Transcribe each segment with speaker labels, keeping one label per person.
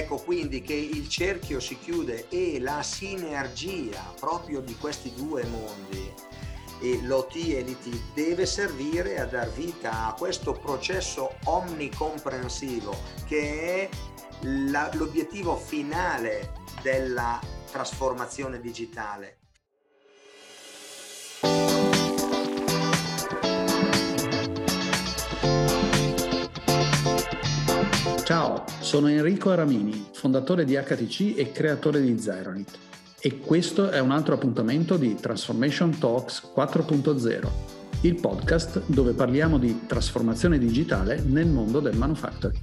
Speaker 1: Ecco quindi che il cerchio si chiude e la sinergia proprio di questi due mondi, l'OT e l'IT, deve servire a dar vita a questo processo omnicomprensivo che è la, l'obiettivo finale della trasformazione digitale.
Speaker 2: Sono Enrico Aramini, fondatore di HTC e creatore di Zeronit. E questo è un altro appuntamento di Transformation Talks 4.0, il podcast dove parliamo di trasformazione digitale nel mondo del manufacturing.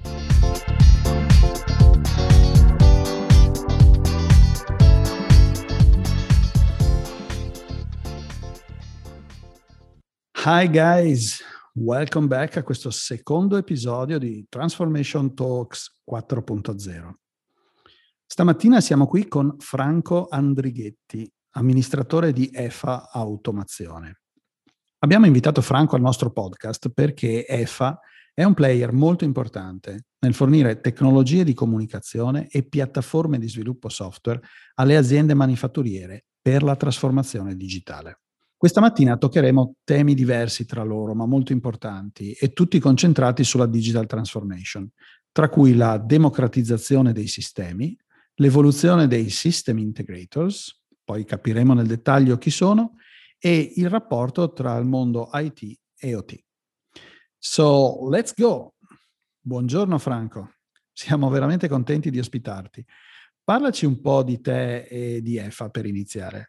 Speaker 2: Hi guys, Welcome back a questo secondo episodio di Transformation Talks 4.0. Stamattina siamo qui con Franco Andrighetti, amministratore di EFA Automazione. Abbiamo invitato Franco al nostro podcast perché EFA è un player molto importante nel fornire tecnologie di comunicazione e piattaforme di sviluppo software alle aziende manifatturiere per la trasformazione digitale. Questa mattina toccheremo temi diversi tra loro, ma molto importanti, e tutti concentrati sulla digital transformation, tra cui la democratizzazione dei sistemi, l'evoluzione dei system integrators, poi capiremo nel dettaglio chi sono, e il rapporto tra il mondo IT e OT. So, let's go! Buongiorno Franco, siamo veramente contenti di ospitarti. Parlaci un po' di te e di EFA per iniziare.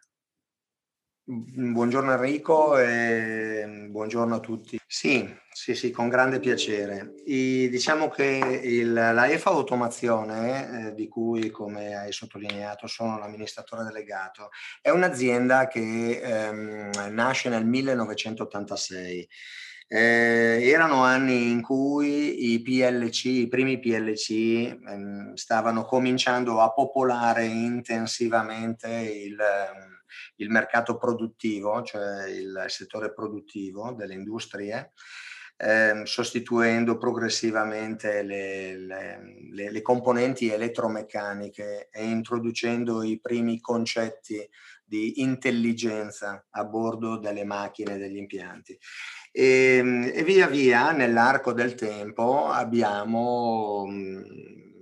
Speaker 1: Buongiorno Enrico e buongiorno a tutti. Sì, sì, sì, con grande piacere. I, diciamo che il, la EFA Automazione, eh, di cui come hai sottolineato sono l'amministratore delegato, è un'azienda che ehm, nasce nel 1986. Eh, erano anni in cui i PLC, i primi PLC, ehm, stavano cominciando a popolare intensivamente il il mercato produttivo, cioè il settore produttivo delle industrie, eh, sostituendo progressivamente le, le, le, componenti elettromeccaniche e introducendo i primi concetti di intelligenza a bordo delle macchine e degli impianti. E, ehm, e via via nell'arco del tempo abbiamo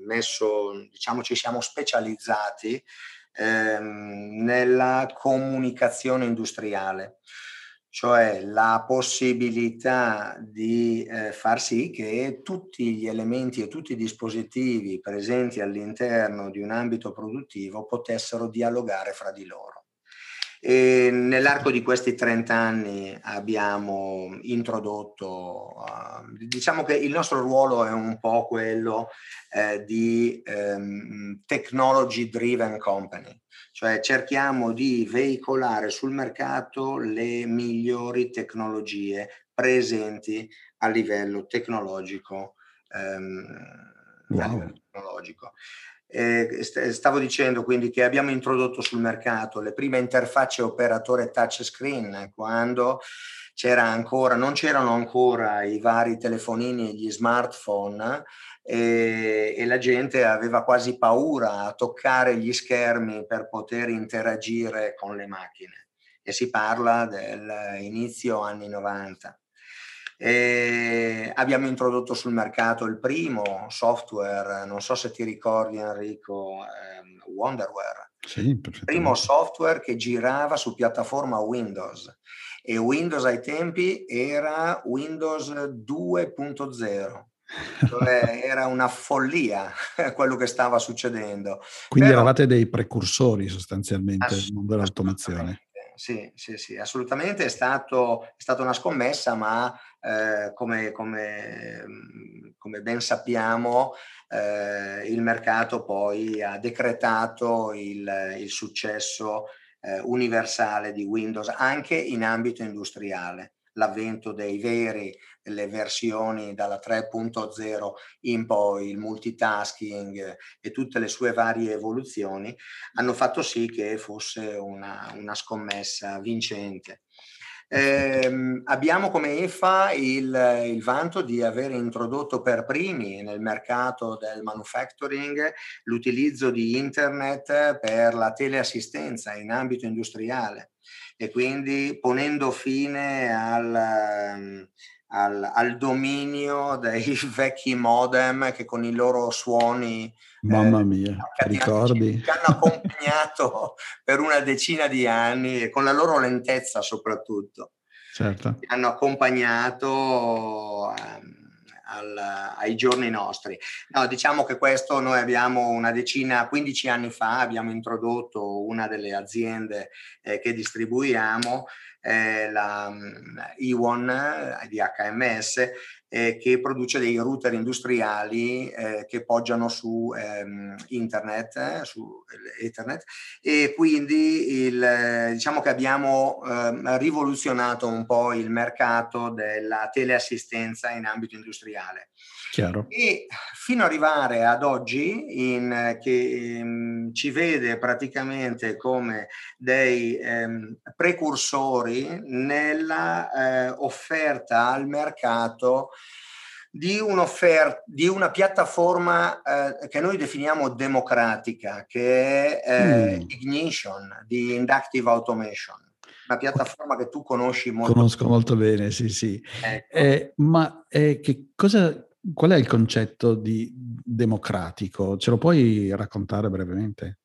Speaker 1: messo, diciamo, ci siamo specializzati ehm, nella comunicazione industriale, cioè la possibilità di eh, far sì che tutti gli elementi e tutti i dispositivi presenti all'interno di un ambito produttivo potessero dialogare fra di loro. E nell'arco di questi 30 anni abbiamo introdotto, uh, diciamo che il nostro ruolo è un po' quello eh, di um, technology driven company, cioè cerchiamo di veicolare sul mercato le migliori tecnologie presenti a livello tecnologico. Um, wow. a livello tecnologico. Eh, stavo dicendo quindi che abbiamo introdotto sul mercato le prime interfacce operatore touchscreen quando c'era ancora, non c'erano ancora i vari telefonini e gli smartphone e, e, la gente aveva quasi paura a toccare gli schermi per poter interagire con le macchine. E si parla dell'inizio anni 90. E abbiamo introdotto sul mercato il primo software, non so se ti ricordi Enrico, ehm, Wonderware. Sì, il primo software che girava su piattaforma Windows e Windows ai tempi era Windows 2.0. Cioè era una follia quello che stava succedendo.
Speaker 2: Quindi Però, eravate dei precursori sostanzialmente nel mondo dell'automazione
Speaker 1: sì, sì, sì, assolutamente è, stato, è stata una scommessa, ma eh, come, come, mm, come, ben sappiamo eh, il mercato poi ha decretato il, il successo eh, universale di Windows anche in ambito industriale l'avvento dei veri, delle versioni dalla 3.0 in poi, il multitasking e tutte le sue varie evoluzioni, hanno fatto sì che fosse una, una scommessa vincente. Eh, abbiamo come EFA il, il, vanto di aver introdotto per primi nel mercato del manufacturing l'utilizzo di internet per la teleassistenza in ambito industriale e quindi ponendo fine al al, al, dominio dei vecchi modem che con i loro suoni
Speaker 2: Mamma eh, mia, eh, ricordi?
Speaker 1: Ci hanno accompagnato per una decina di anni e con la loro lentezza soprattutto.
Speaker 2: Certo.
Speaker 1: Ci hanno accompagnato um, al, ai giorni nostri. No, diciamo che questo noi abbiamo una decina, 15 anni fa abbiamo introdotto una delle aziende eh, che distribuiamo eh, la Iwon eh, di HMS eh, che produce dei router industriali eh, che poggiano su ehm, internet, eh, su Ethernet e quindi il, diciamo che abbiamo ehm, rivoluzionato un po' il mercato della teleassistenza in ambito industriale.
Speaker 2: Chiaro.
Speaker 1: E fino ad arrivare ad oggi, in, che um, ci vede praticamente come dei um, precursori nella uh, offerta al mercato di, di una piattaforma uh, che noi definiamo democratica, che è uh, mm. Ignition di Inductive Automation una piattaforma che tu conosci molto
Speaker 2: Conosco molto bene, sì, sì. Ecco. Eh, ma eh, che cosa, qual è il concetto di democratico? Ce lo puoi raccontare brevemente?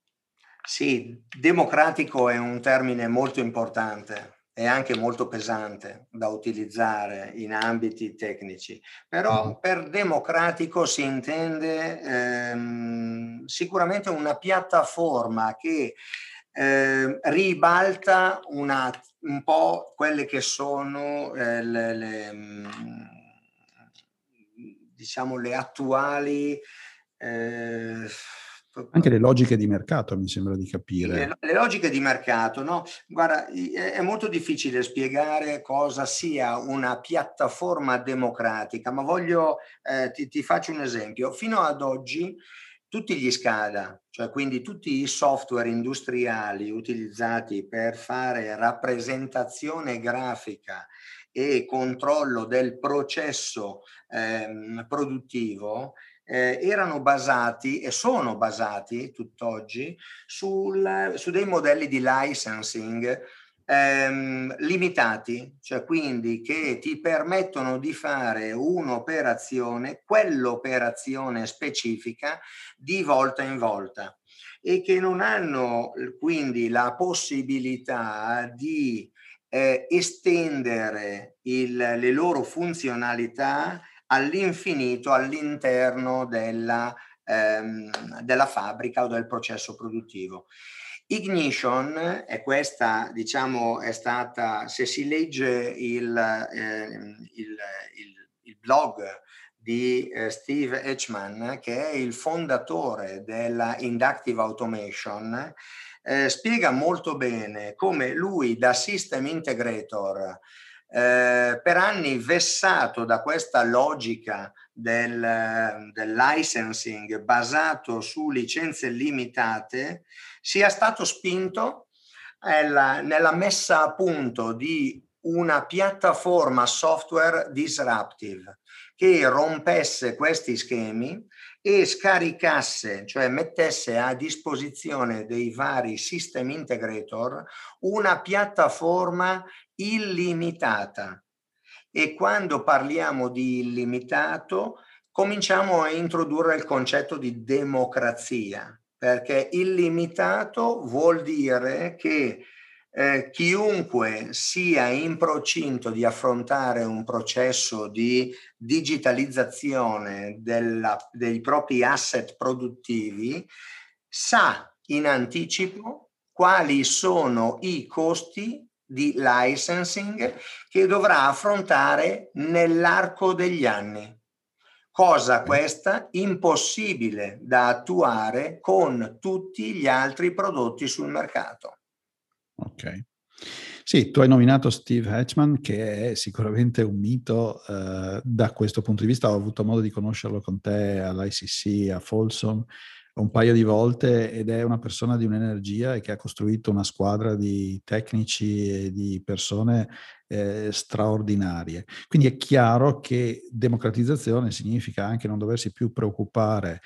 Speaker 1: Sì, democratico è un termine molto importante e anche molto pesante da utilizzare in ambiti tecnici, però mm-hmm. per democratico si intende ehm, sicuramente una piattaforma che eh, ribalta una, un po' quelle che sono eh, le, le mm, diciamo, le attuali... Eh,
Speaker 2: anche le logiche di mercato, mi sembra di capire.
Speaker 1: Le, le, logiche di mercato, no? Guarda, è molto difficile spiegare cosa sia una piattaforma democratica, ma voglio, eh, ti, ti, faccio un esempio. Fino ad oggi tutti gli SCADA, cioè quindi tutti i software industriali utilizzati per fare rappresentazione grafica e controllo del processo ehm, produttivo eh, erano basati e sono basati tutt'oggi sul, su dei modelli di licensing ehm, limitati, cioè quindi che ti permettono di fare un'operazione, quell'operazione specifica di volta in volta e che non hanno quindi la possibilità di eh, estendere il, le loro funzionalità all'infinito all'interno della, ehm, della fabbrica o del processo produttivo. Ignition è questa, diciamo, è stata, se si legge il, eh, il, il, il blog di eh, Steve Etchman, che è il fondatore della Inductive Automation, eh, spiega molto bene come lui da system integrator eh, per anni vessato da questa logica del, del, licensing basato su licenze limitate sia stato spinto nella, nella messa a punto di una piattaforma software disruptive che rompesse questi schemi e scaricasse, cioè mettesse a disposizione dei vari system integrator una piattaforma illimitata. E quando parliamo di illimitato, cominciamo a introdurre il concetto di democrazia, perché illimitato vuol dire che eh, chiunque sia in procinto di affrontare un processo di digitalizzazione della, dei propri asset produttivi sa in anticipo quali sono i costi di licensing che dovrà affrontare nell'arco degli anni. Cosa questa impossibile da attuare con tutti gli altri prodotti sul mercato.
Speaker 2: Ok. Sì, tu hai nominato Steve Hatchman, che è sicuramente un mito eh, da questo punto di vista. Ho avuto modo di conoscerlo con te all'ICC, a Folsom, un paio di volte ed è una persona di un'energia e che ha costruito una squadra di tecnici e di persone eh, straordinarie. Quindi è chiaro che democratizzazione significa anche non doversi più preoccupare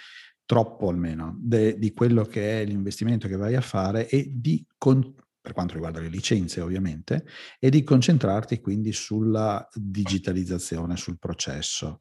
Speaker 2: troppo almeno de, di quello che è l'investimento che vai a fare e di con, per quanto riguarda le licenze ovviamente, e di concentrarti quindi sulla digitalizzazione, sul processo.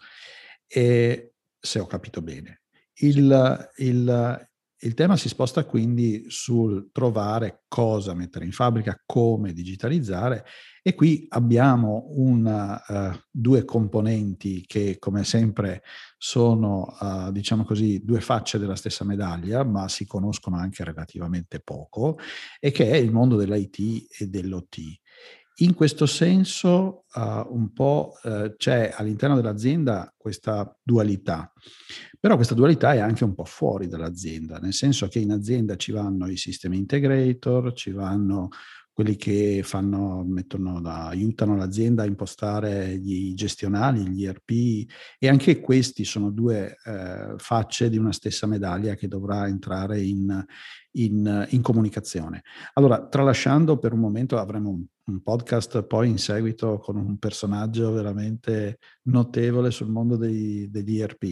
Speaker 2: E, se ho capito bene. Il, il, il tema si sposta quindi sul trovare cosa mettere in fabbrica, come digitalizzare e qui abbiamo una, uh, due componenti che come sempre sono, uh, diciamo così, due facce della stessa medaglia, ma si conoscono anche relativamente poco, e che è il mondo dell'IT e dell'OT. In questo senso uh, un po' uh, c'è all'interno dell'azienda questa dualità, però questa dualità è anche un po' fuori dall'azienda, nel senso che in azienda ci vanno i sistemi integrator, ci vanno quelli che fanno, mettono, aiutano l'azienda a impostare gli gestionali, gli ERP e anche questi sono due eh, facce di una stessa medaglia che dovrà entrare in, in, in, comunicazione. Allora, tralasciando per un momento, avremo un, un, podcast poi in seguito con un personaggio veramente notevole sul mondo dei, degli ERP.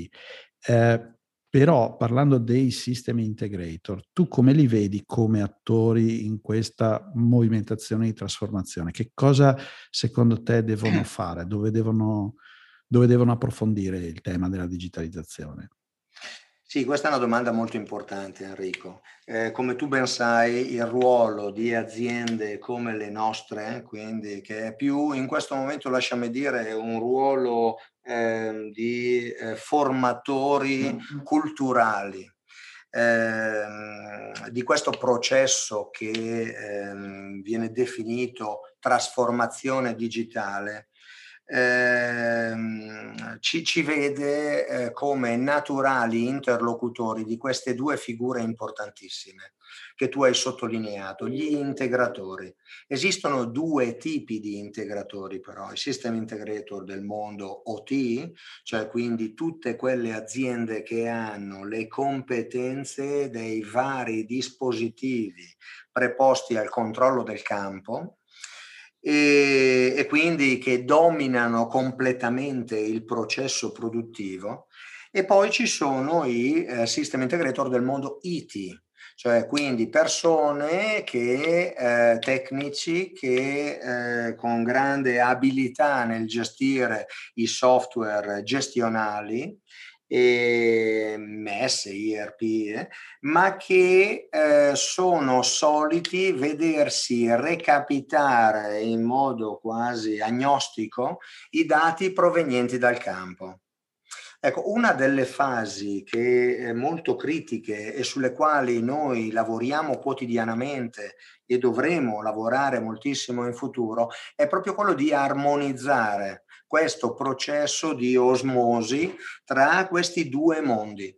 Speaker 2: Eh, però parlando dei system integrator, tu come li vedi come attori in questa movimentazione di trasformazione? Che cosa secondo te devono fare? Dove devono, dove devono approfondire il tema della digitalizzazione?
Speaker 1: Sì, questa è una domanda molto importante Enrico. Eh, come tu ben sai, il ruolo di aziende come le nostre, quindi che è più in questo momento, lasciami dire, un ruolo eh, di eh, formatori mm-hmm. culturali, ehm, di questo processo che ehm, viene definito trasformazione digitale, ehm, ci, ci, vede eh, come naturali interlocutori di queste due figure importantissime che tu hai sottolineato, gli integratori. Esistono due tipi di integratori però, il system integrator del mondo OT, cioè quindi tutte quelle aziende che hanno le competenze dei vari dispositivi preposti al controllo del campo, e, e quindi che dominano completamente il processo produttivo. E poi ci sono i eh, system integrator del mondo IT, cioè quindi persone che, eh, tecnici che eh, con grande abilità nel gestire i software gestionali eh, MES, IRP, eh, ma che eh, sono soliti vedersi recapitare in modo quasi agnostico i dati provenienti dal campo. Ecco, una delle fasi che è molto critiche e sulle quali noi lavoriamo quotidianamente e dovremo lavorare moltissimo in futuro è proprio quello di armonizzare questo processo di osmosi tra questi due mondi.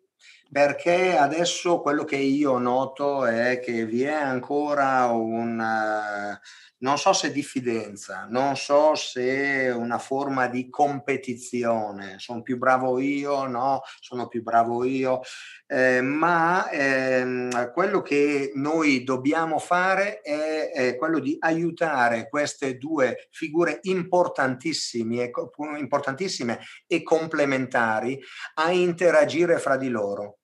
Speaker 1: Perché adesso quello che io noto è che vi è ancora un non so se diffidenza, non so se una forma di competizione, sono più bravo io, no, sono più bravo io, eh, ma ehm, quello che noi dobbiamo fare è, è, quello di aiutare queste due figure importantissime, importantissime e complementari a interagire fra di loro.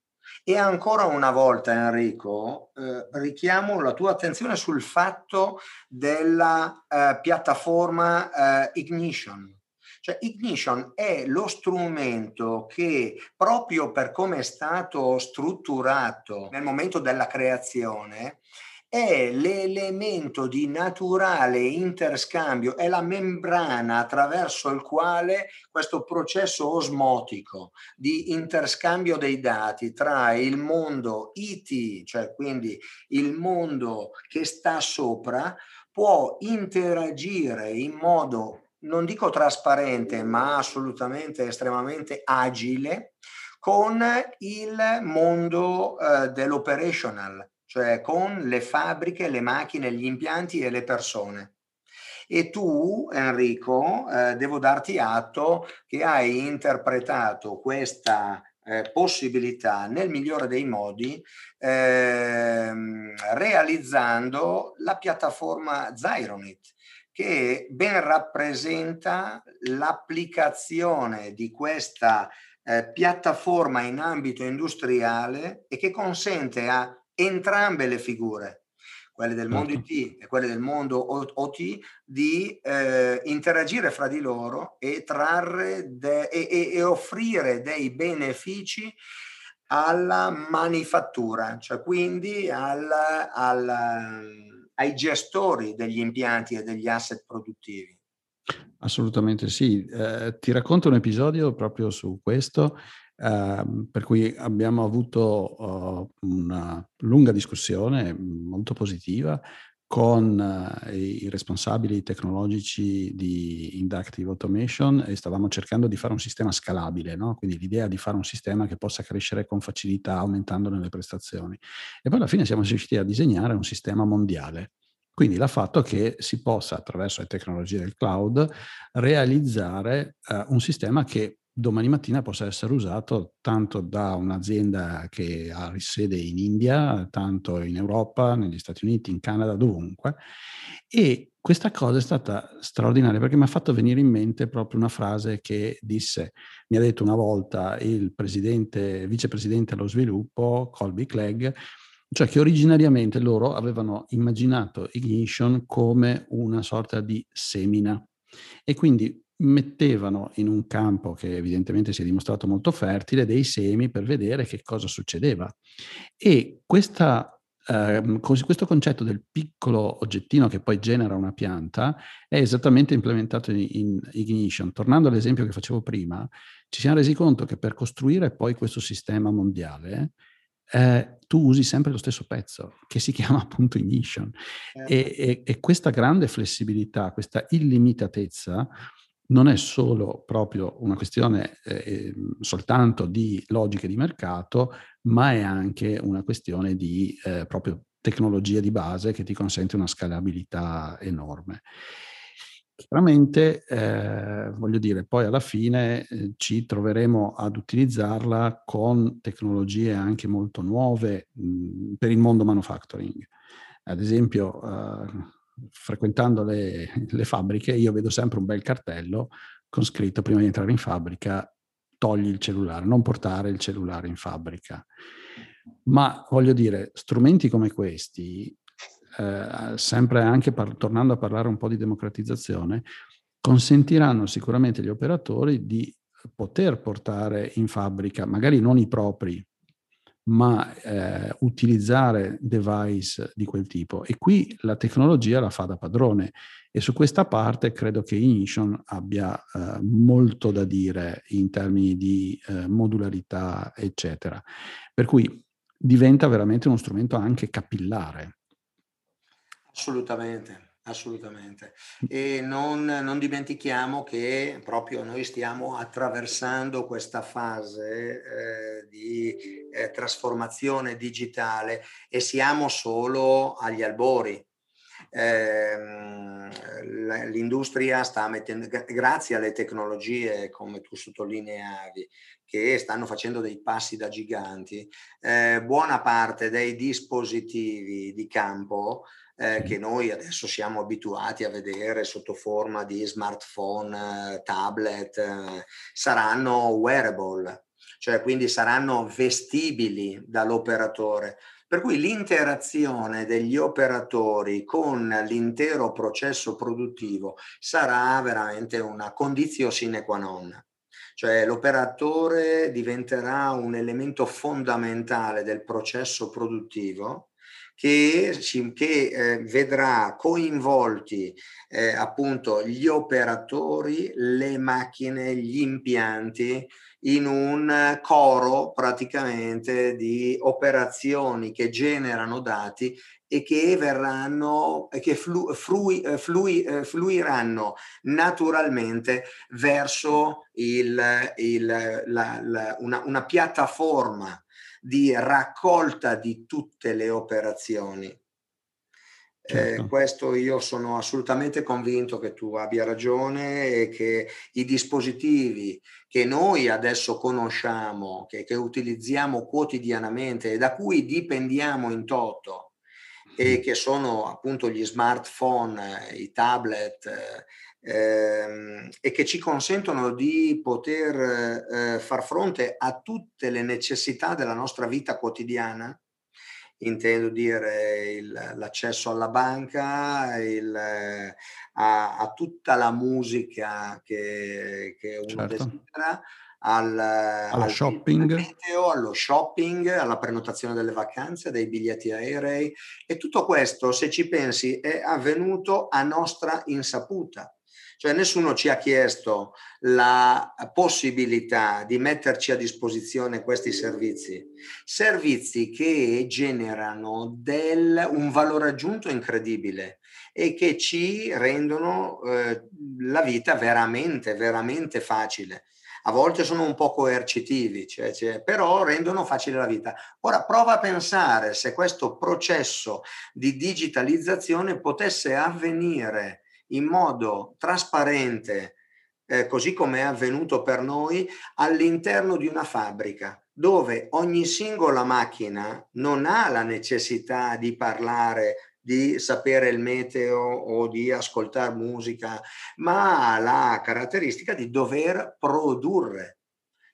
Speaker 1: E ancora una volta, Enrico, eh, richiamo la tua attenzione sul fatto della eh, piattaforma eh, Ignition. Cioè, Ignition è lo strumento che proprio per come è stato strutturato nel momento della creazione è l'elemento di naturale interscambio, è la membrana attraverso il quale questo processo osmotico di interscambio dei dati tra il mondo IT, cioè quindi il mondo che sta sopra, può interagire in modo, non dico trasparente, ma assolutamente estremamente agile con il mondo eh, dell'operational, cioè con le fabbriche, le macchine, gli impianti e le persone. E tu, Enrico, eh, devo darti atto che hai interpretato questa eh, possibilità nel migliore dei modi eh, realizzando la piattaforma Zyronit che ben rappresenta l'applicazione di questa eh, piattaforma in ambito industriale e che consente a entrambe le figure, quelle del mondo certo. IT e quelle del mondo OT, di eh, interagire fra di loro e, trarre de- e, e offrire dei benefici alla manifattura, cioè quindi al, al, ai gestori degli impianti e degli asset produttivi.
Speaker 2: Assolutamente sì. Eh, ti racconto un episodio proprio su questo, eh, per cui abbiamo avuto uh, una lunga discussione molto positiva con uh, i responsabili tecnologici di Inductive Automation e stavamo cercando di fare un sistema scalabile, no? quindi l'idea di fare un sistema che possa crescere con facilità aumentandone le prestazioni. E poi alla fine siamo riusciti a disegnare un sistema mondiale. Quindi l'ha fatto che si possa, attraverso le tecnologie del cloud, realizzare uh, un sistema che domani mattina possa essere usato tanto da un'azienda che ha sede in India, tanto in Europa, negli Stati Uniti, in Canada, dovunque. E questa cosa è stata straordinaria perché mi ha fatto venire in mente proprio una frase che disse, mi ha detto una volta il presidente, vicepresidente allo sviluppo, Colby Clegg, cioè che originariamente loro avevano immaginato Ignition come una sorta di semina e quindi mettevano in un campo che evidentemente si è dimostrato molto fertile dei semi per vedere che cosa succedeva. E questa, eh, questo concetto del piccolo oggettino che poi genera una pianta è esattamente implementato in, in Ignition. Tornando all'esempio che facevo prima, ci siamo resi conto che per costruire poi questo sistema mondiale eh, tu usi sempre lo stesso pezzo che si chiama appunto Ignition. Eh. E, e, e, questa grande flessibilità, questa illimitatezza non è solo proprio una questione eh, soltanto di logiche di mercato, ma è anche una questione di eh, proprio tecnologia di base che ti consente una scalabilità enorme. Chiaramente, eh, voglio dire, poi alla fine eh, ci troveremo ad utilizzarla con tecnologie anche molto nuove mh, per il mondo manufacturing. Ad esempio, eh, frequentando le, le, fabbriche, io vedo sempre un bel cartello con scritto prima di entrare in fabbrica, togli il cellulare, non portare il cellulare in fabbrica. Ma voglio dire, strumenti come questi, eh, sempre anche par- tornando a parlare un po' di democratizzazione, consentiranno sicuramente agli operatori di poter portare in fabbrica, magari non i propri ma eh, utilizzare device di quel tipo. E qui la tecnologia la fa da padrone e su questa parte credo che Ignition abbia eh, molto da dire in termini di eh, modularità, eccetera. Per cui diventa veramente uno strumento anche capillare.
Speaker 1: Assolutamente. Assolutamente. E non, non, dimentichiamo che proprio noi stiamo attraversando questa fase eh, di eh, trasformazione digitale e siamo solo agli albori. Eh, l'industria sta mettendo, grazie alle tecnologie, come tu sottolineavi, che stanno facendo dei passi da giganti, eh, buona parte dei dispositivi di campo eh, che noi adesso siamo abituati a vedere sotto forma di smartphone, eh, tablet, eh, saranno wearable, cioè quindi saranno vestibili dall'operatore. Per cui l'interazione degli operatori con l'intero processo produttivo sarà veramente una condizione sine qua non. Cioè l'operatore diventerà un elemento fondamentale del processo produttivo che, che eh, vedrà coinvolti eh, appunto gli operatori, le macchine, gli impianti in un coro praticamente di operazioni che generano dati e che verranno e che flu, flui, eh, flui, eh, fluiranno naturalmente verso il, il, la, la, una, una piattaforma di raccolta di tutte le operazioni. Eh, certo. Eh, questo io sono assolutamente convinto che tu abbia ragione e che i dispositivi che noi adesso conosciamo, che, che utilizziamo quotidianamente e da cui dipendiamo in toto, e che sono appunto gli smartphone, i tablet ehm, e che ci consentono di poter eh, far fronte a tutte le necessità della nostra vita quotidiana, intendo dire il, l'accesso alla banca, il, a, a, tutta la musica che, che uno certo. desidera, al,
Speaker 2: allo, al shopping.
Speaker 1: Meteo, allo shopping, alla prenotazione delle vacanze, dei biglietti aerei e tutto questo, se ci pensi, è avvenuto a nostra insaputa. Cioè nessuno ci ha chiesto la possibilità di metterci a disposizione questi servizi, servizi che generano del, un valore aggiunto incredibile e che ci rendono eh, la vita veramente, veramente facile a volte sono un po' coercitivi, cioè, cioè, però rendono facile la vita. Ora prova a pensare se questo processo di digitalizzazione potesse avvenire in modo trasparente, eh, così come è avvenuto per noi, all'interno di una fabbrica dove ogni singola macchina non ha la necessità di parlare di sapere il meteo o di ascoltare musica, ma ha la caratteristica di dover produrre.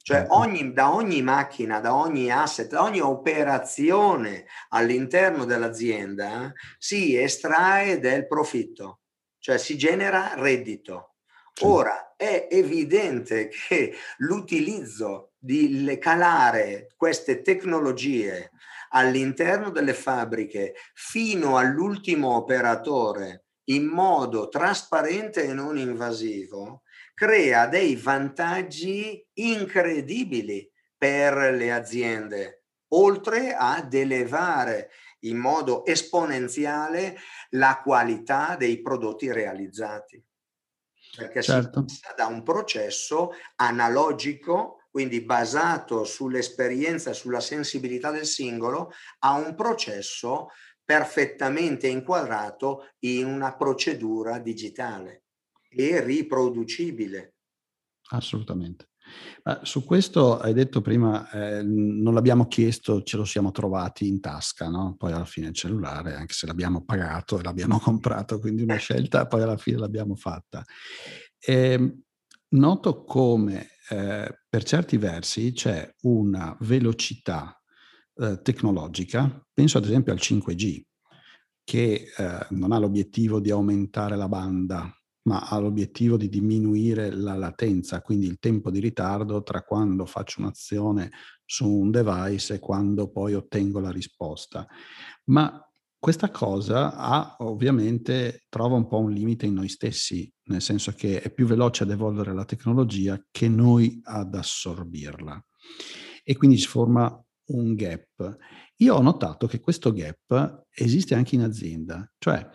Speaker 1: Cioè certo. ogni, da ogni macchina, da ogni asset, da ogni operazione all'interno dell'azienda si estrae del profitto, cioè si genera reddito. Ora è evidente che l'utilizzo di calare queste tecnologie all'interno delle fabbriche fino all'ultimo operatore in modo trasparente e non invasivo crea dei vantaggi incredibili per le aziende, oltre ad elevare in modo esponenziale la qualità dei prodotti realizzati. Perché certo. si passa da un processo analogico quindi basato sull'esperienza, sulla sensibilità del singolo, a un processo perfettamente inquadrato in una procedura digitale e riproducibile.
Speaker 2: Assolutamente. Ma su questo hai detto prima, eh, non l'abbiamo chiesto, ce lo siamo trovati in tasca, no? poi alla fine il cellulare, anche se l'abbiamo pagato e l'abbiamo comprato, quindi una scelta, poi alla fine l'abbiamo fatta. E, ehm, noto come eh, per certi versi c'è una velocità eh, tecnologica, penso ad esempio al 5G, che eh, non ha l'obiettivo di aumentare la banda, ma ha l'obiettivo di diminuire la latenza, quindi il tempo di ritardo tra quando faccio un'azione su un device e quando poi ottengo la risposta. Ma questa cosa ha ovviamente trova un po' un limite in noi stessi, nel senso che è più veloce ad evolvere la tecnologia che noi ad assorbirla. E quindi si forma un gap. Io ho notato che questo gap esiste anche in azienda, cioè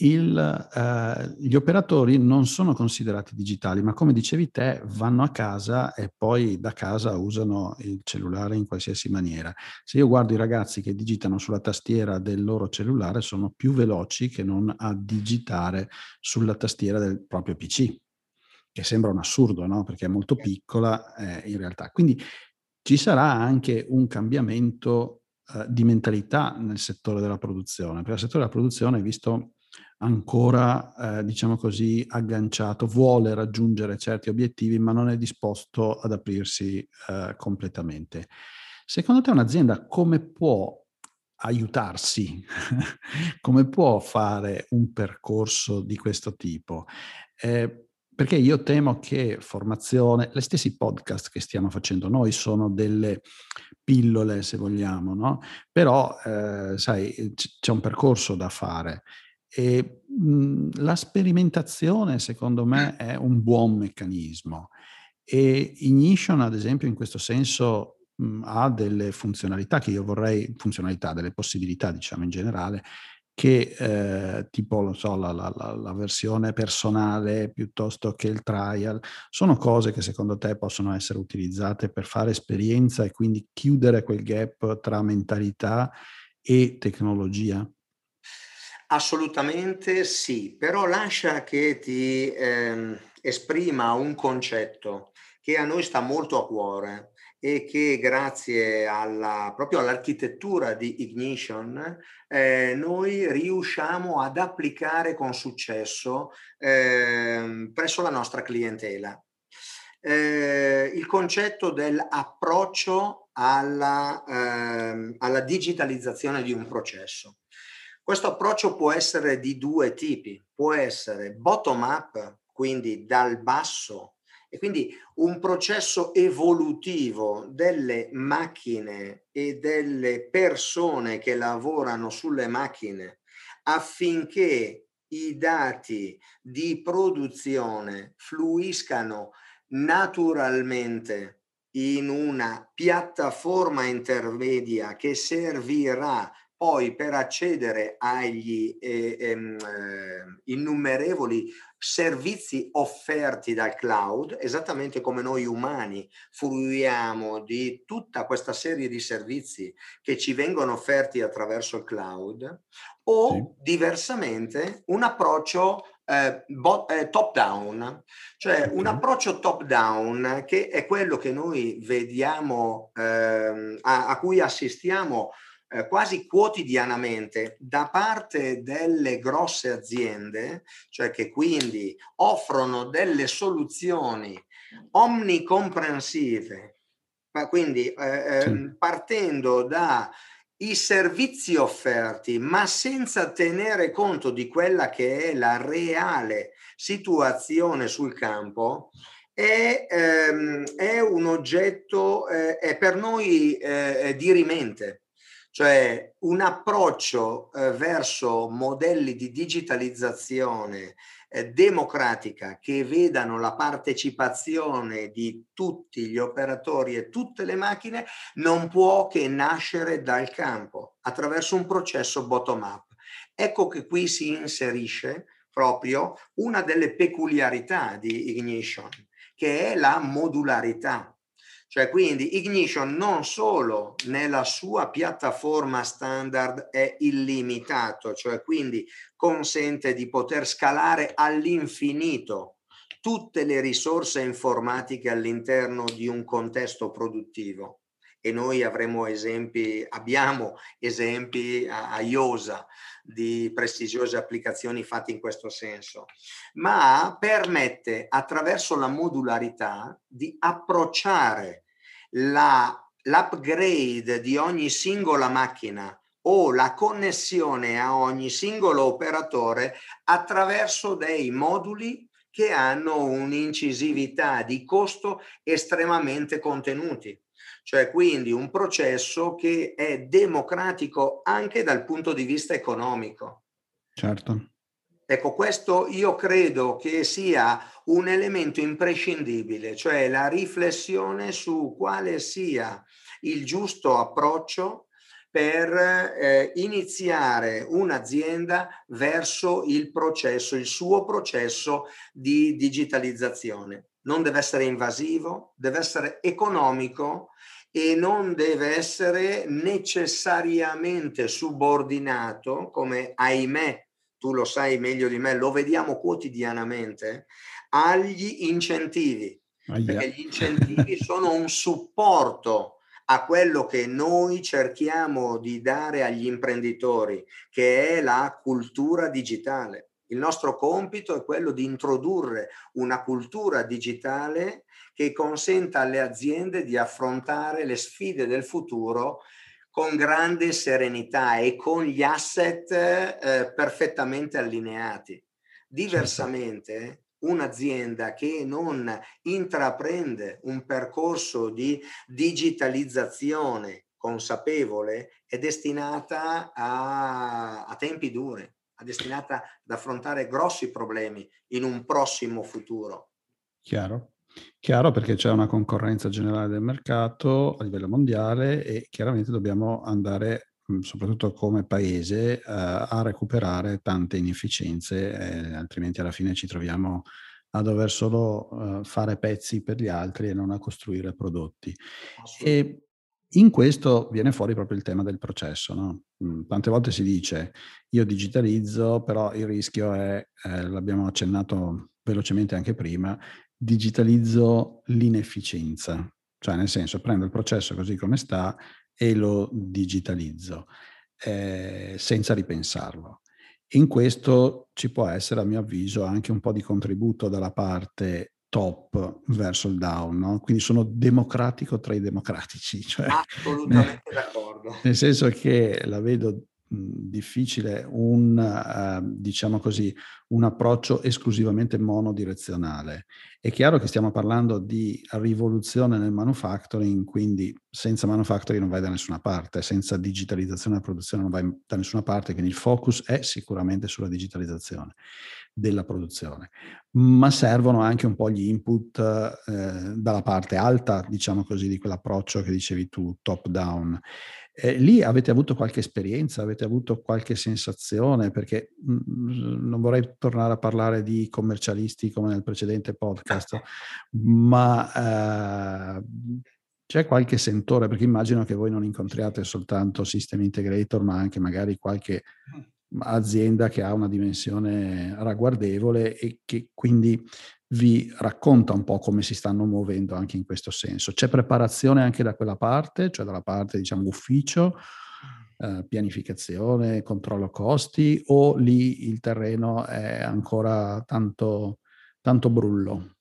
Speaker 2: il, eh, gli operatori non sono considerati digitali, ma come dicevi te, vanno a casa e poi da casa usano il cellulare in qualsiasi maniera. Se io guardo i ragazzi che digitano sulla tastiera del loro cellulare, sono più veloci che non a digitare sulla tastiera del proprio PC, che sembra un assurdo, no? Perché è molto piccola eh, in realtà. Quindi ci sarà anche un cambiamento eh, di mentalità nel settore della produzione, perché il settore della produzione, visto ancora, eh, diciamo così, agganciato, vuole raggiungere certi obiettivi, ma non è disposto ad aprirsi eh, completamente. Secondo te un'azienda come può aiutarsi? come può fare un percorso di questo tipo? Eh, perché io temo che formazione, le stessi podcast che stiamo facendo noi sono delle pillole, se vogliamo, no? Però, eh, sai, c'è un percorso da fare e mh, la sperimentazione, secondo me, è un buon meccanismo. E Ignition, ad esempio, in questo senso mh, ha delle funzionalità che io vorrei, funzionalità, delle possibilità, diciamo in generale, che eh, tipo, so, la, la, la, versione personale piuttosto che il trial, sono cose che secondo te possono essere utilizzate per fare esperienza e quindi chiudere quel gap tra mentalità e tecnologia?
Speaker 1: Assolutamente sì, però lascia che ti ehm, esprima un concetto che a noi sta molto a cuore e che grazie alla, proprio all'architettura di Ignition eh, noi riusciamo ad applicare con successo eh, presso la nostra clientela. Eh, il concetto dell'approccio alla, ehm, alla digitalizzazione di un processo. Questo approccio può essere di due tipi, può essere bottom up, quindi dal basso e quindi un processo evolutivo delle macchine e delle persone che lavorano sulle macchine affinché i dati di produzione fluiscano naturalmente in una piattaforma intermedia che servirà poi per accedere agli eh, ehm, eh, innumerevoli servizi offerti dal cloud, esattamente come noi umani fruiamo di tutta questa serie di servizi che ci vengono offerti attraverso il cloud, o sì. diversamente un approccio eh, eh, top down, cioè un approccio top down che è quello che noi vediamo, eh, a, a cui assistiamo eh, quasi quotidianamente da parte delle grosse aziende, cioè che quindi offrono delle soluzioni omnicomprensive, quindi eh, sì. Ehm, partendo da i servizi offerti, ma senza tenere conto di quella che è la reale situazione sul campo, è, ehm, è un oggetto, eh, è per noi eh, dirimente cioè un approccio eh, verso modelli di digitalizzazione eh, democratica che vedano la partecipazione di tutti gli operatori e tutte le macchine non può che nascere dal campo attraverso un processo bottom up. Ecco che qui si inserisce proprio una delle peculiarità di Ignition, che è la modularità. Cioè quindi Ignition non solo nella sua piattaforma standard è illimitato, cioè quindi consente di poter scalare all'infinito tutte le risorse informatiche all'interno di un contesto produttivo. E noi avremo esempi, abbiamo esempi a, a IOSA di prestigiose applicazioni fatte in questo senso, ma permette attraverso la modularità di approcciare la, l'upgrade di ogni singola macchina o la connessione a ogni singolo operatore attraverso dei moduli che hanno un'incisività di costo estremamente contenuti cioè quindi un processo che è democratico anche dal punto di vista economico.
Speaker 2: Certo.
Speaker 1: Ecco, questo io credo che sia un elemento imprescindibile, cioè la riflessione su quale sia il giusto approccio per eh, iniziare un'azienda verso il processo, il suo processo di digitalizzazione. Non deve essere invasivo, deve essere economico e non deve essere necessariamente subordinato, come ahimè tu lo sai meglio di me, lo vediamo quotidianamente, agli incentivi. Ah, perché gli incentivi sono un supporto a quello che noi cerchiamo di dare agli imprenditori, che è la cultura digitale. Il nostro compito è quello di introdurre una cultura digitale che consenta alle aziende di affrontare le sfide del futuro con grande serenità e con gli asset eh, perfettamente allineati. Diversamente, un'azienda che non intraprende un percorso di digitalizzazione consapevole è destinata a, a tempi duri, destinata ad affrontare grossi problemi in un prossimo futuro.
Speaker 2: Chiaro. Chiaro perché c'è una concorrenza generale del mercato a livello mondiale e chiaramente dobbiamo andare, mhmm, soprattutto come paese, eh, a recuperare tante inefficienze, eh, altrimenti alla fine ci troviamo a dover solo uh, fare pezzi per gli altri e non a costruire prodotti. E in questo viene fuori proprio il tema del processo. No? Mhmm, tante volte si dice io digitalizzo, però il rischio è, eh, l'abbiamo accennato velocemente anche prima, digitalizzo l'inefficienza. cioè nel senso prendo il processo così come sta e lo digitalizzo eh, senza ripensarlo. In questo ci può essere, a mio avviso, anche un po' di contributo dalla parte top verso il down, no? quindi sono democratico tra i democratici. Cioè,
Speaker 1: Assolutamente d'accordo.
Speaker 2: Nel senso che la vedo difficile un, uh, diciamo così, un approccio esclusivamente monodirezionale. È chiaro che stiamo parlando di rivoluzione nel manufacturing, quindi senza manufacturing non vai da nessuna parte, senza digitalizzazione della produzione non vai da nessuna parte, quindi il focus è sicuramente sulla digitalizzazione della produzione, ma servono anche un po' gli input eh, dalla parte alta, diciamo così, di quell'approccio che dicevi tu, top down. Eh, lì avete avuto qualche esperienza, avete avuto qualche sensazione, perché mh, mm, non vorrei tornare a parlare di commercialisti come nel precedente podcast, ma eh, c'è qualche sentore, perché immagino che voi non incontriate soltanto system integrator, ma anche magari qualche azienda che ha una dimensione ragguardevole e che quindi vi racconta un po' come si stanno muovendo anche in questo senso. C'è preparazione anche da quella parte, cioè dalla parte diciamo ufficio, eh, pianificazione, controllo costi o lì il terreno è ancora tanto, tanto brullo?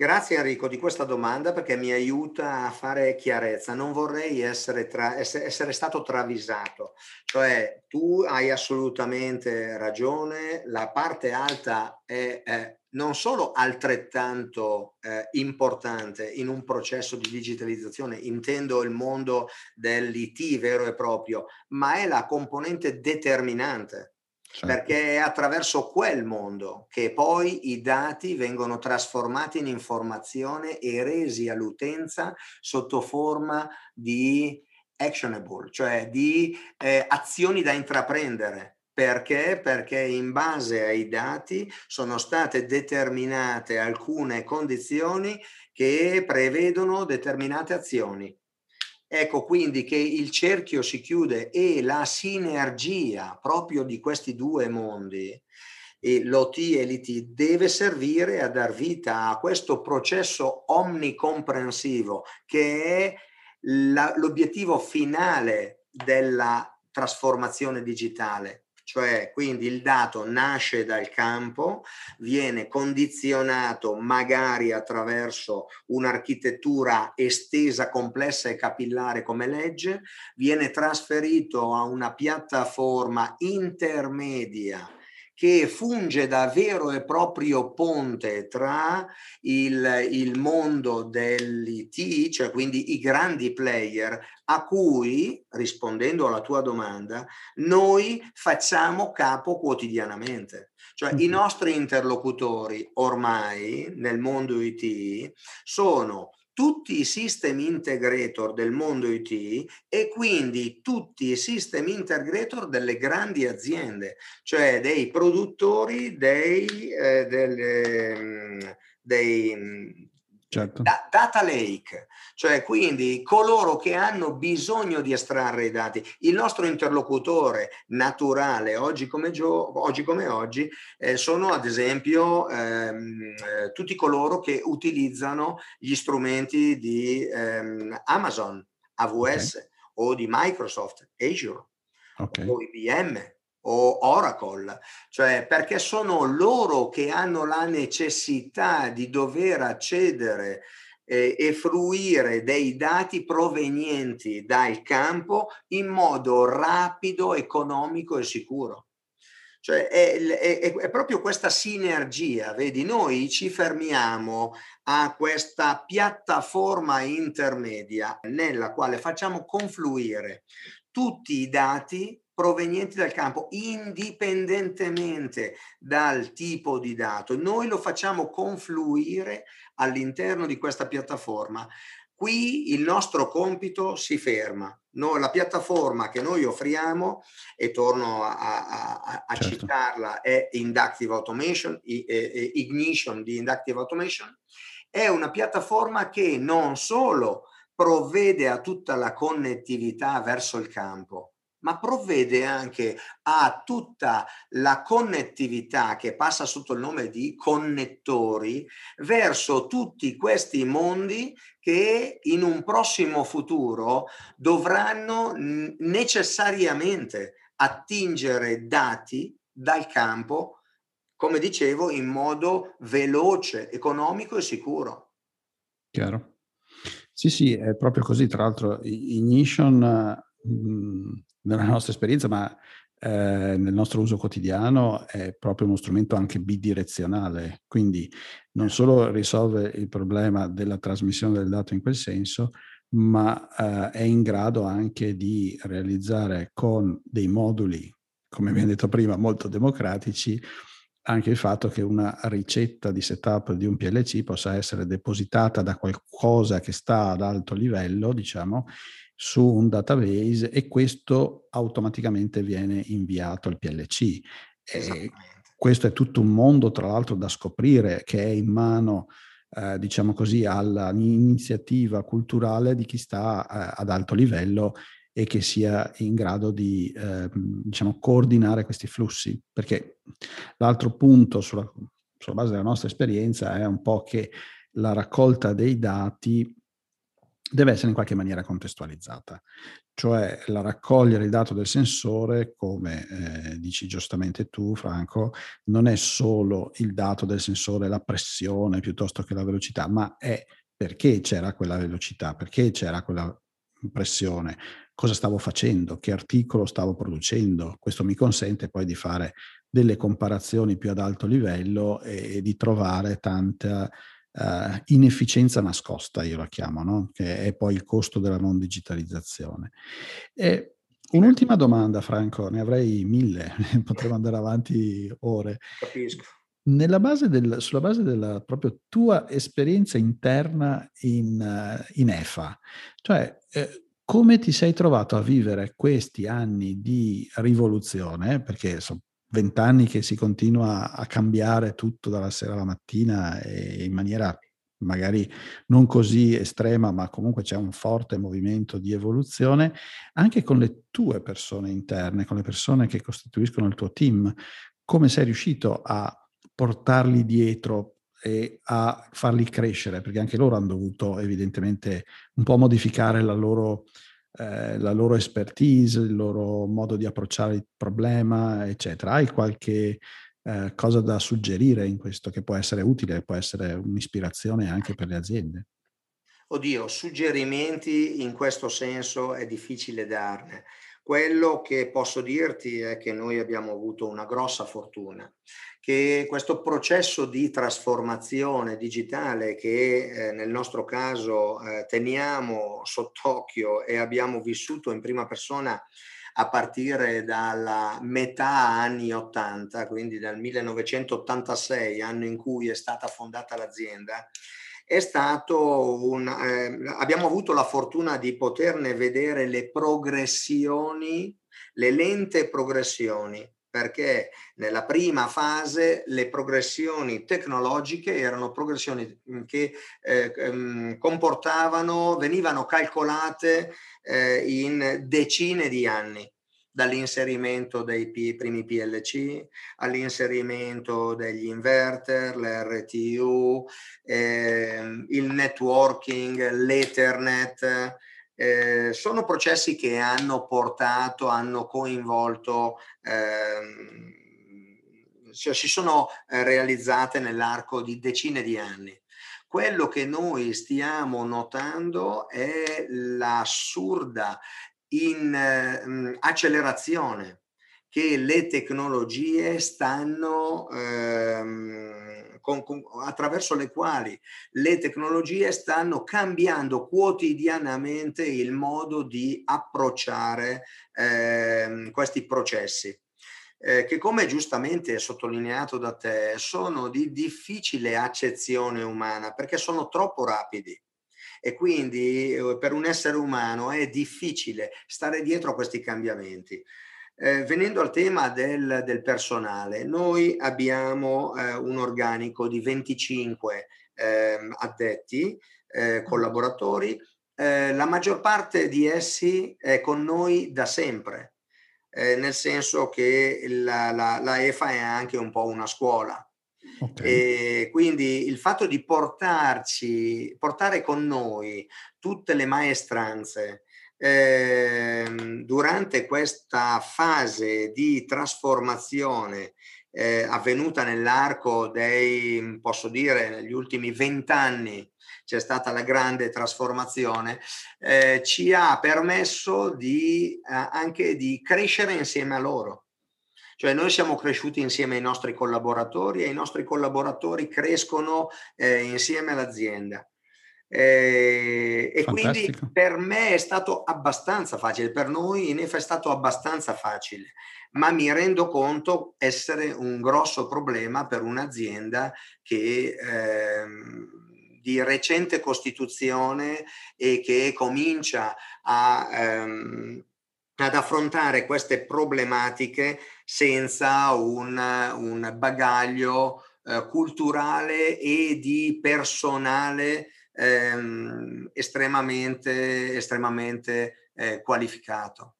Speaker 1: Grazie Enrico di questa domanda perché mi aiuta a fare chiarezza. Non vorrei essere, tra, essere, stato travisato, cioè tu hai assolutamente ragione, la parte alta è, è non solo altrettanto eh, importante in un processo di digitalizzazione, intendo il mondo dell'IT vero e proprio, ma è la componente determinante Certo. Perché è attraverso quel mondo che poi i dati vengono trasformati in informazione e resi all'utenza sotto forma di actionable, cioè di eh, azioni da intraprendere. Perché? Perché in base ai dati sono state determinate alcune condizioni che prevedono determinate azioni. Ecco quindi che il cerchio si chiude e la sinergia proprio di questi due mondi, l'OT e l'IT, deve servire a dar vita a questo processo omnicomprensivo che è la, l'obiettivo finale della trasformazione digitale cioè quindi il dato nasce dal campo, viene condizionato magari attraverso un'architettura estesa, complessa e capillare come legge, viene trasferito a una piattaforma intermedia che funge da vero e proprio ponte tra il, il mondo dell'IT, cioè quindi i grandi player, a cui, rispondendo alla tua domanda, noi facciamo capo quotidianamente. Cioè i nostri interlocutori ormai nel mondo IT sono tutti i system integrator del mondo IT e quindi tutti i system integrator delle grandi aziende, cioè dei produttori dei, eh, delle, dei Certo. Da, data lake, cioè quindi coloro che hanno bisogno di estrarre i dati. Il nostro interlocutore naturale oggi come, gio, oggi, come oggi eh, sono ad esempio ehm, eh, tutti coloro che utilizzano gli strumenti di ehm, Amazon, AWS okay. o di Microsoft, Azure okay. o IBM o Oracle, cioè perché sono loro che hanno la necessità di dover accedere eh, e fruire dei dati provenienti dal campo in modo rapido, economico e sicuro. Cioè è, è, è, proprio questa sinergia, vedi, noi ci fermiamo a questa piattaforma intermedia nella quale facciamo confluire tutti i dati provenienti dal campo, indipendentemente dal tipo di dato. Noi lo facciamo confluire all'interno di questa piattaforma. Qui il nostro compito si ferma. Noi, la piattaforma che noi offriamo, e torno a, a, a certo. citarla, è Inductive Automation, Ignition di Inductive Automation, è una piattaforma che non solo provvede a tutta la connettività verso il campo, ma provvede anche a tutta la connettività che passa sotto il nome di connettori verso tutti questi mondi che in un prossimo futuro dovranno necessariamente attingere dati dal campo, come dicevo, in modo veloce, economico e sicuro.
Speaker 2: Chiaro. Sì, sì, è proprio così. Tra l'altro, Ignition, nella nostra esperienza, ma eh, nel nostro uso quotidiano, è proprio uno strumento anche bidirezionale. Quindi non solo risolve il problema della trasmissione del dato in quel senso, ma eh, è in grado anche di realizzare con dei moduli, come abbiamo detto prima, molto democratici, anche il fatto che una ricetta di setup di un PLC possa essere depositata da qualcosa che sta ad alto livello, diciamo, su un database e questo automaticamente viene inviato al PLC. E questo è tutto un mondo, tra l'altro, da scoprire, che è in mano, eh, diciamo così, all'iniziativa culturale di chi sta eh, ad alto livello e che sia in grado di eh, diciamo, coordinare questi flussi. Perché l'altro punto sulla, sulla base della nostra esperienza è un po' che la raccolta dei dati deve essere in qualche maniera contestualizzata, cioè la raccogliere il dato del sensore, come eh, dici giustamente tu Franco, non è solo il dato del sensore, la pressione piuttosto che la velocità, ma è perché c'era quella velocità, perché c'era quella pressione, cosa stavo facendo, che articolo stavo producendo. Questo mi consente poi di fare delle comparazioni più ad alto livello e, e di trovare tanta uh, inefficienza nascosta, io la chiamo, no? che è poi il costo della non digitalizzazione. E un'ultima domanda, Franco, ne avrei mille, potremmo andare avanti ore.
Speaker 1: Capisco.
Speaker 2: Base del, sulla base della proprio tua esperienza interna in, uh, in EFA, cioè eh, come ti sei trovato a vivere questi anni di rivoluzione? Perché sono vent'anni che si continua a cambiare tutto dalla sera alla mattina e in maniera magari non così estrema, ma comunque c'è un forte movimento di evoluzione, anche con le tue persone interne, con le persone che costituiscono il tuo team. Come sei riuscito a portarli dietro e a farli crescere, perché anche loro hanno dovuto evidentemente un po' modificare la loro, eh, la loro expertise, il loro modo di approcciare il problema, eccetera. Hai qualche eh, cosa da suggerire in questo che può essere utile, può essere un'ispirazione anche per le aziende?
Speaker 1: Oddio, suggerimenti in questo senso è difficile darne. Quello che posso dirti è che noi abbiamo avuto una grossa fortuna che questo processo di trasformazione digitale che eh, nel nostro caso eh, teniamo sott'occhio e abbiamo vissuto in prima persona a partire dalla metà anni 80, quindi dal 1986, anno in cui è stata fondata l'azienda, è stato un, eh, abbiamo avuto la fortuna di poterne vedere le progressioni, le lente progressioni perché nella prima fase le progressioni tecnologiche erano progressioni mm, che eh, ehm, comportavano, venivano calcolate eh, in decine di anni dall'inserimento dei primi PLC all'inserimento degli inverter, l'RTU, eh, il networking, l'Ethernet, eh, sono processi che hanno portato, hanno coinvolto, ehm, cioè si sono eh, realizzate nell'arco di decine di anni. Quello che noi stiamo notando è l'assurda in, eh, accelerazione che le tecnologie stanno ehm, con, con, attraverso le quali le tecnologie stanno cambiando quotidianamente il modo di approcciare eh, questi processi. Eh, che come giustamente sottolineato da te sono di difficile accezione umana perché sono troppo rapidi e quindi eh, per un essere umano è difficile stare dietro a questi cambiamenti. Eh, venendo al tema del, del, personale, noi abbiamo eh, un organico di 25 eh, addetti, collaboratori, la maggior parte di essi è con noi da sempre. nel senso che la, la, la, EFA è anche un po' una scuola. Okay. E quindi il fatto di portarci, portare con noi tutte le maestranze eh, durante questa fase di trasformazione eh, avvenuta nell'arco dei, posso dire, negli ultimi vent'anni c'è stata la grande trasformazione, eh, ci ha permesso di, eh, anche di crescere insieme a loro. Cioè noi siamo cresciuti insieme ai nostri collaboratori e i nostri collaboratori crescono eh, insieme all'azienda. Eh, e quindi per me è stato abbastanza facile, per noi in EFA è stato abbastanza facile, ma mi rendo conto essere un grosso problema per un'azienda che eh, di recente costituzione e che comincia a, ehm, ad affrontare queste problematiche senza un, un bagaglio eh, culturale e di personale ehm, estremamente, estremamente eh, qualificato.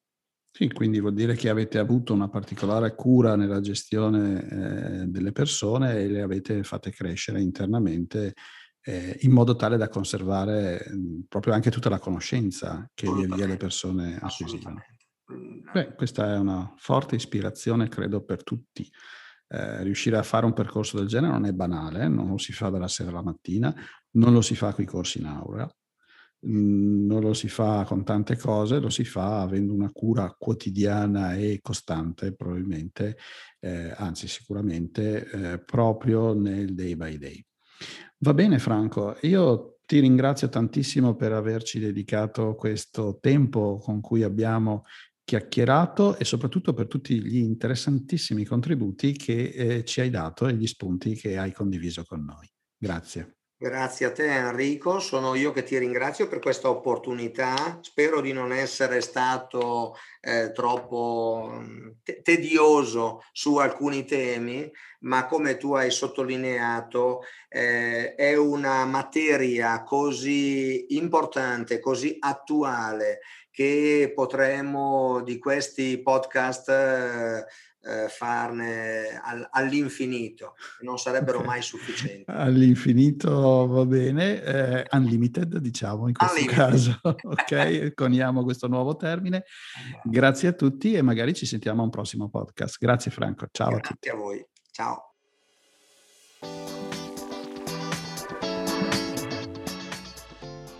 Speaker 2: Sì, quindi vuol dire che avete avuto una particolare cura nella gestione eh, delle persone e le avete fatte crescere internamente eh, in modo tale da conservare mh, proprio anche tutta la conoscenza che via via le persone acquisivano. Beh, questa è una forte ispirazione, credo, per tutti. Eh, riuscire a fare un percorso del genere non è banale, non lo si fa dalla sera alla mattina, non lo si fa con i corsi in aula, mm, non lo si fa con tante cose, lo si fa avendo una cura quotidiana e costante, probabilmente, eh, anzi sicuramente, eh, proprio nel day by day. Va bene Franco, io ti ringrazio tantissimo per averci dedicato questo tempo con cui abbiamo chiacchierato e soprattutto per tutti gli interessantissimi contributi che eh, ci hai dato e gli spunti che hai condiviso con noi. Grazie.
Speaker 1: Grazie a te Enrico, sono io che ti ringrazio per questa opportunità. Spero di non essere stato eh, troppo mm, te- tedioso su alcuni temi, ma come tu hai sottolineato eh, è una materia così importante, così attuale che potremmo di questi podcast eh, eh, farne all, all'infinito, non sarebbero okay. mai sufficienti.
Speaker 2: All'infinito va bene, eh, unlimited diciamo in questo unlimited. caso, ok? Coniamo questo nuovo termine. Grazie a tutti e magari ci sentiamo a un prossimo podcast. Grazie Franco, ciao
Speaker 1: Grazie
Speaker 2: a tutti.
Speaker 1: a voi, ciao.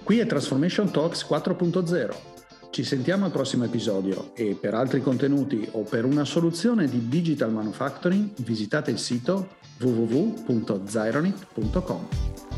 Speaker 2: Qui è Transformation Talks 4.0 ci sentiamo al prossimo episodio e per altri contenuti o per una soluzione di digital manufacturing visitate il sito www.zyronit.com.